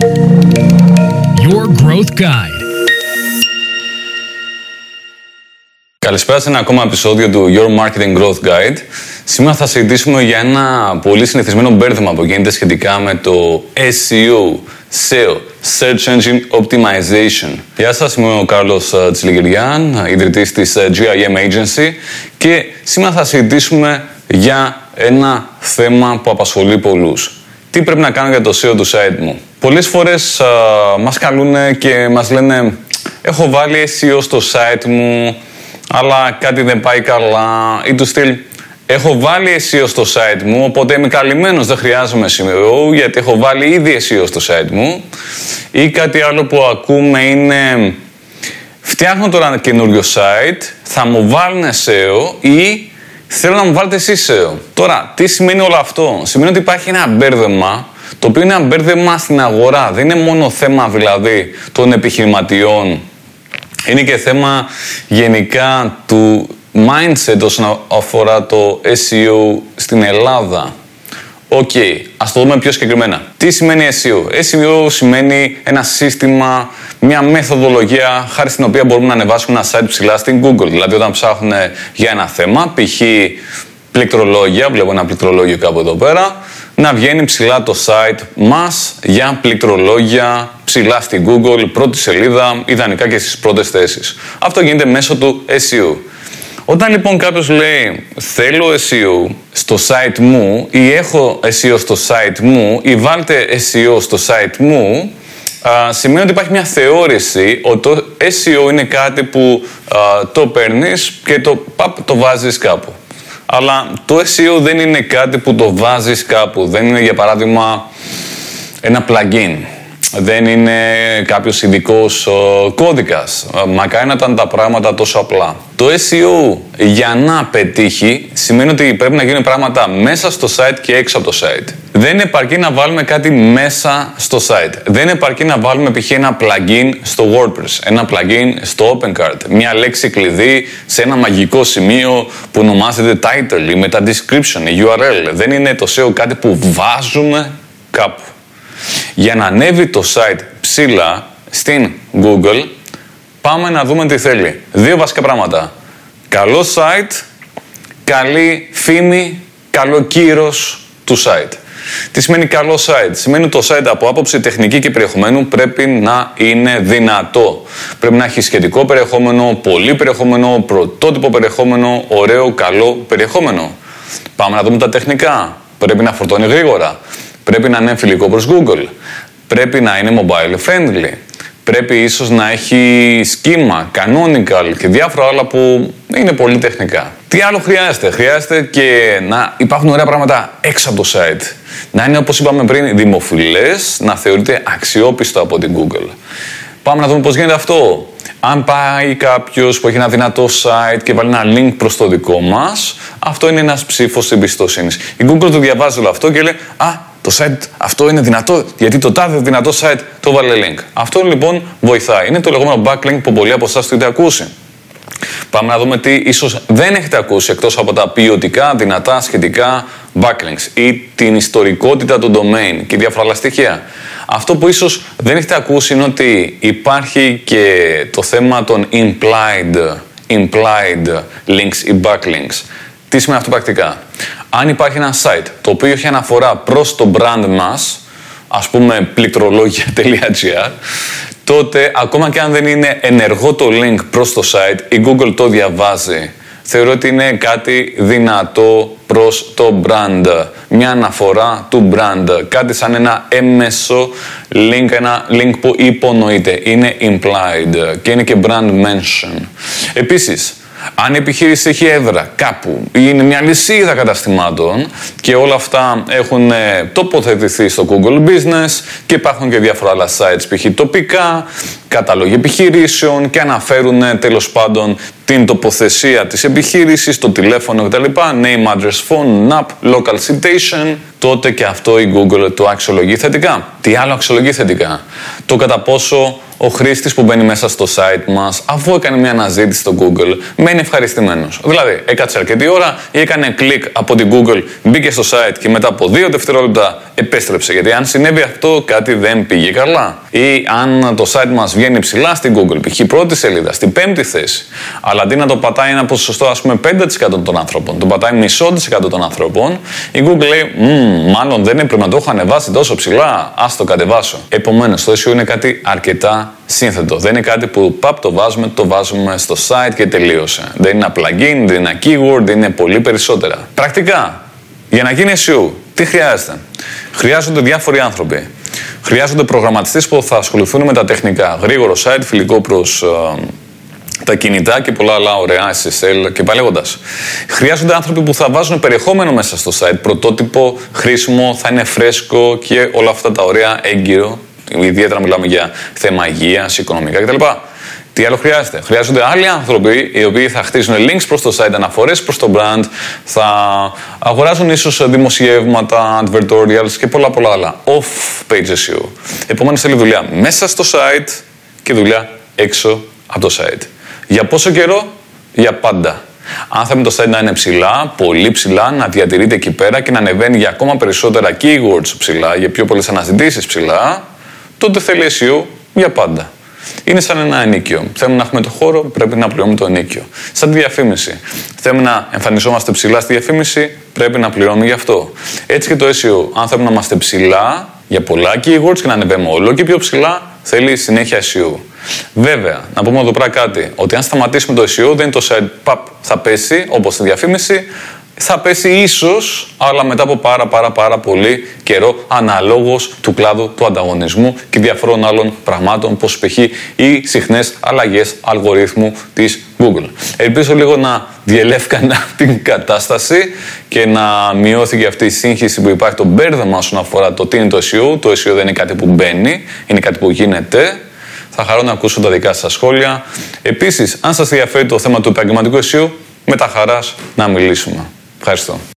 Your Growth Guide. Καλησπέρα σε ένα ακόμα επεισόδιο του Your Marketing Growth Guide. Σήμερα θα συζητήσουμε για ένα πολύ συνηθισμένο μπέρδεμα που γίνεται σχετικά με το SEO, SEO, Search Engine Optimization. Γεια σας, είμαι ο Κάρλος ε, Τσιλιγυριάν, ιδρυτής της ε, GIM Agency και σήμερα θα συζητήσουμε για ένα θέμα που απασχολεί πολλούς. Τι πρέπει να κάνω για το SEO του site μου; Πολλές φορές α, ε, μας καλούν και μας λένε έχω βάλει SEO στο site μου, αλλά κάτι δεν πάει καλά ή του στυλ έχω βάλει SEO στο site μου, οπότε είμαι καλυμμένος, δεν χρειάζομαι SEO γιατί έχω βάλει ήδη SEO στο site μου ή κάτι άλλο που ακούμε είναι φτιάχνω τώρα ένα καινούριο site, θα μου βάλουν SEO ή θέλω να μου βάλετε εσείς SEO. Τώρα, τι σημαίνει όλο αυτό; Σημαίνει ότι υπάρχει ένα μπέρδεμα το οποίο είναι ένα μπέρδεμα στην αγορά. Δεν είναι μόνο θέμα δηλαδή των επιχειρηματιών είναι και θέμα γενικά του mindset όσον αφορά το SEO στην Ελλάδα. Ok, okay, ας το δούμε πιο συγκεκριμένα. Τι σημαίνει SEO? SEO σημαίνει ένα σύστημα, μια μεθοδολογία χάρη στην οποία μπορούμε να ανεβάσουμε ένα site ψηλά στην Google. Δηλαδή όταν ψάχνουν για ένα θέμα, π.χ. πληκτρολόγια, βλέπω ένα πληκτρολόγιο κάπου εδώ πέρα, να βγαίνει ψηλά το site μας για πληκτρολόγια ψηλά στην Google, πρώτη σελίδα, ιδανικά και στις πρώτες θέσεις. Αυτό γίνεται μέσω του SEO. Όταν λοιπόν κάποιος λέει θέλω SEO στο site μου ή έχω SEO στο site μου ή βάλτε SEO στο site μου, α, σημαίνει ότι υπάρχει μια θεώρηση ότι το SEO είναι κάτι που το παίρνεις και το, παπ, το βάζεις κάπου. Αλλά το SEO δεν είναι κάτι που το βάζεις κάπου. Δεν είναι για παράδειγμα ένα plugin. Δεν είναι κάποιος ειδικός κώδικας. Μακάρι να ήταν τα πράγματα τόσο απλά. Το SEO για να πετύχει σημαίνει ότι πρέπει να γίνουν πράγματα μέσα στο site και έξω από το site. Δεν επαρκεί να βάλουμε κάτι μέσα στο site. Δεν επαρκεί να βάλουμε π.χ. ένα plugin στο WordPress, ένα plugin στο OpenCart, μια λέξη κλειδί σε ένα μαγικό σημείο που ονομάζεται title ή με τα description, η URL. Δεν είναι το SEO κάτι που βάζουμε κάπου. Για να ανέβει το site ψηλά στην Google, πάμε να δούμε τι θέλει. Δύο βασικά πράγματα. Καλό site, καλή φήμη, καλό κύρος του site. Τι σημαίνει καλό site; Σημαίνει ότι το site από άποψη τεχνική και περιεχομένου πρέπει να είναι δυνατό. Πρέπει να έχει σχετικό περιεχόμενο, πολύ περιεχόμενο, πρωτότυπο περιεχόμενο, ωραίο, καλό περιεχόμενο. Πάμε να δούμε τα τεχνικά. Πρέπει να φορτώνει γρήγορα. Πρέπει να είναι φιλικό προς Google. Πρέπει να είναι mobile friendly. Πρέπει ίσως να έχει σχήμα, canonical και διάφορα άλλα που είναι πολύ τεχνικά. Τι άλλο χρειάζεται; Χρειάζεται και να υπάρχουν ωραία πράγματα έξω από το site. Να είναι όπως είπαμε πριν δημοφιλές, να θεωρείται αξιόπιστο από την Google. Πάμε να δούμε πώς γίνεται αυτό. Αν πάει κάποιος που έχει ένα δυνατό site και βάλει ένα link προς το δικό μας, αυτό είναι ένας ψήφος εμπιστοσύνης. Η Google το διαβάζει όλο αυτό και λέει Α, το site αυτό είναι δυνατό, γιατί το τάδε δυνατό site το βάλε link. Αυτό λοιπόν βοηθάει. Είναι το λεγόμενο backlink που πολλοί από εσάς το έχετε ακούσει. Πάμε να δούμε τι ίσως δεν έχετε ακούσει εκτός από τα ποιοτικά, δυνατά, σχετικά backlinks ή την ιστορικότητα του domain και διάφορα άλλα στοιχεία. Αυτό που ίσως δεν έχετε ακούσει είναι ότι υπάρχει και το θέμα των implied, implied links ή backlinks. Τι σημαίνει αυτό πρακτικά; Αν υπάρχει ένα site το οποίο έχει αναφορά προς το brand μας, ας πούμε πληκτρολόγια.gr, τότε ακόμα και αν δεν είναι ενεργό το link προς το site, η Google το διαβάζει. Θεωρώ ότι είναι κάτι δυνατό προς το brand. Μια αναφορά του brand. Κάτι σαν ένα έμεσο link, ένα link που υπονοείται. Είναι implied και είναι και brand mention. Επίσης, αν η επιχείρηση έχει έδρα κάπου ή είναι μια λυσίδα καταστημάτων και όλα αυτά έχουν ε, τοποθετηθεί στο Google Business και υπάρχουν και διάφορα άλλα sites π.χ. τοπικά, κατάλογοι επιχειρήσεων και αναφέρουν ε, τέλος πάντων την τοποθεσία της επιχείρησης, το τηλέφωνο κτλ. Name, address, phone, NAP, local citation. Τότε και αυτό η Google το αξιολογεί θετικά. Τι άλλο αξιολογεί θετικά; Το κατά πόσο ο χρήστης που μπαίνει μέσα στο site μας, αφού έκανε μια αναζήτηση στο Google, μένει ευχαριστημένος. Δηλαδή, έκατσε αρκετή ώρα ή έκανε κλικ από την Google, μπήκε στο site και μετά από δύο δευτερόλεπτα επέστρεψε. Γιατί αν συνέβη αυτό, κάτι δεν πήγε καλά. Ή αν το site μας βγαίνει ψηλά στην Google, π.χ. πρώτη σελίδα, στην πέμπτη θέση, αλλά αντί να το πατάει ένα ποσοστό, ας πούμε 5% των ανθρώπων, το πατάει μισό της εκατό των ανθρώπων, η Google λέει, μάλλον δεν έπρεπε να το έχω ανεβάσει τόσο ψηλά, ας το κατεβάσω. Επομένως, το SEO είναι κάτι αρκετά σύνθετο. Δεν είναι κάτι που παπ το βάζουμε, το βάζουμε στο site και τελείωσε. Δεν είναι ένα plugin, δεν είναι ένα keyword, είναι πολύ περισσότερα. Πρακτικά, για να γίνει SEO, τι χρειάζεται; Χρειάζονται διάφοροι άνθρωποι. Χρειάζονται προγραμματιστές που θα ασχοληθούν με τα τεχνικά. Γρήγορο site, φιλικό προς ε, τα κινητά και πολλά άλλα ωραία SSL και παλαιώντα. Χρειάζονται άνθρωποι που θα βάζουν περιεχόμενο μέσα στο site, πρωτότυπο, χρήσιμο, θα είναι φρέσκο και όλα αυτά τα ωραία έγκυρο. Ιδιαίτερα μιλάμε για θέμα υγείας, οικονομικά κτλ. Τι άλλο χρειάζεται; Χρειάζονται άλλοι άνθρωποι οι οποίοι θα χτίσουν links προς το site, αναφορές προς το brand, θα αγοράζουν ίσως δημοσιεύματα, advertorials και πολλά πολλά άλλα. Off-page SEO. Επομένως θέλει δουλειά μέσα στο site και δουλειά έξω από το site. Για πόσο καιρό; Για πάντα. Αν θέλουμε το site να είναι ψηλά, πολύ ψηλά, να διατηρείται εκεί πέρα και να ανεβαίνει για ακόμα περισσότερα keywords ψηλά, για πιο πολλές αναζητήσεις ψηλά, τότε θέλει SEO για πάντα. Είναι σαν ένα ενίκιο. Θέλουμε να έχουμε το χώρο, πρέπει να πληρώνουμε το ενίκιο. Σαν τη διαφήμιση. Θέλουμε να εμφανιζόμαστε ψηλά στη διαφήμιση, πρέπει να πληρώνουμε γι' αυτό. Έτσι και το SEO. Αν θέλουμε να είμαστε ψηλά για πολλά keywords και να ανεβαίνουμε όλο και πιο ψηλά, θέλει συνέχεια SEO. Βέβαια, να πούμε εδώ πέρα κάτι, ότι αν σταματήσουμε το SEO, δεν είναι το site, παπ, θα πέσει, όπως στη διαφήμιση, θα πέσει ίσως, αλλά μετά από πάρα πάρα πάρα πολύ καιρό, αναλόγως του κλάδου του ανταγωνισμού και διαφορών άλλων πραγμάτων, όπως π.χ. οι συχνές αλλαγές αλγορίθμου της Google. Ελπίζω λίγο να διελεύκανα την κατάσταση και να μειώθηκε αυτή η σύγχυση που υπάρχει, το μπέρδεμα όσον αφορά το τι είναι το SEO. Το SEO δεν είναι κάτι που μπαίνει, είναι κάτι που γίνεται. Θα χαρώ να ακούσω τα δικά σας σχόλια. Επίσης, αν σας ενδιαφέρει το θέμα του επαγγελματικού SEO, με τα χαράς να μιλήσουμε. Ευχαριστώ.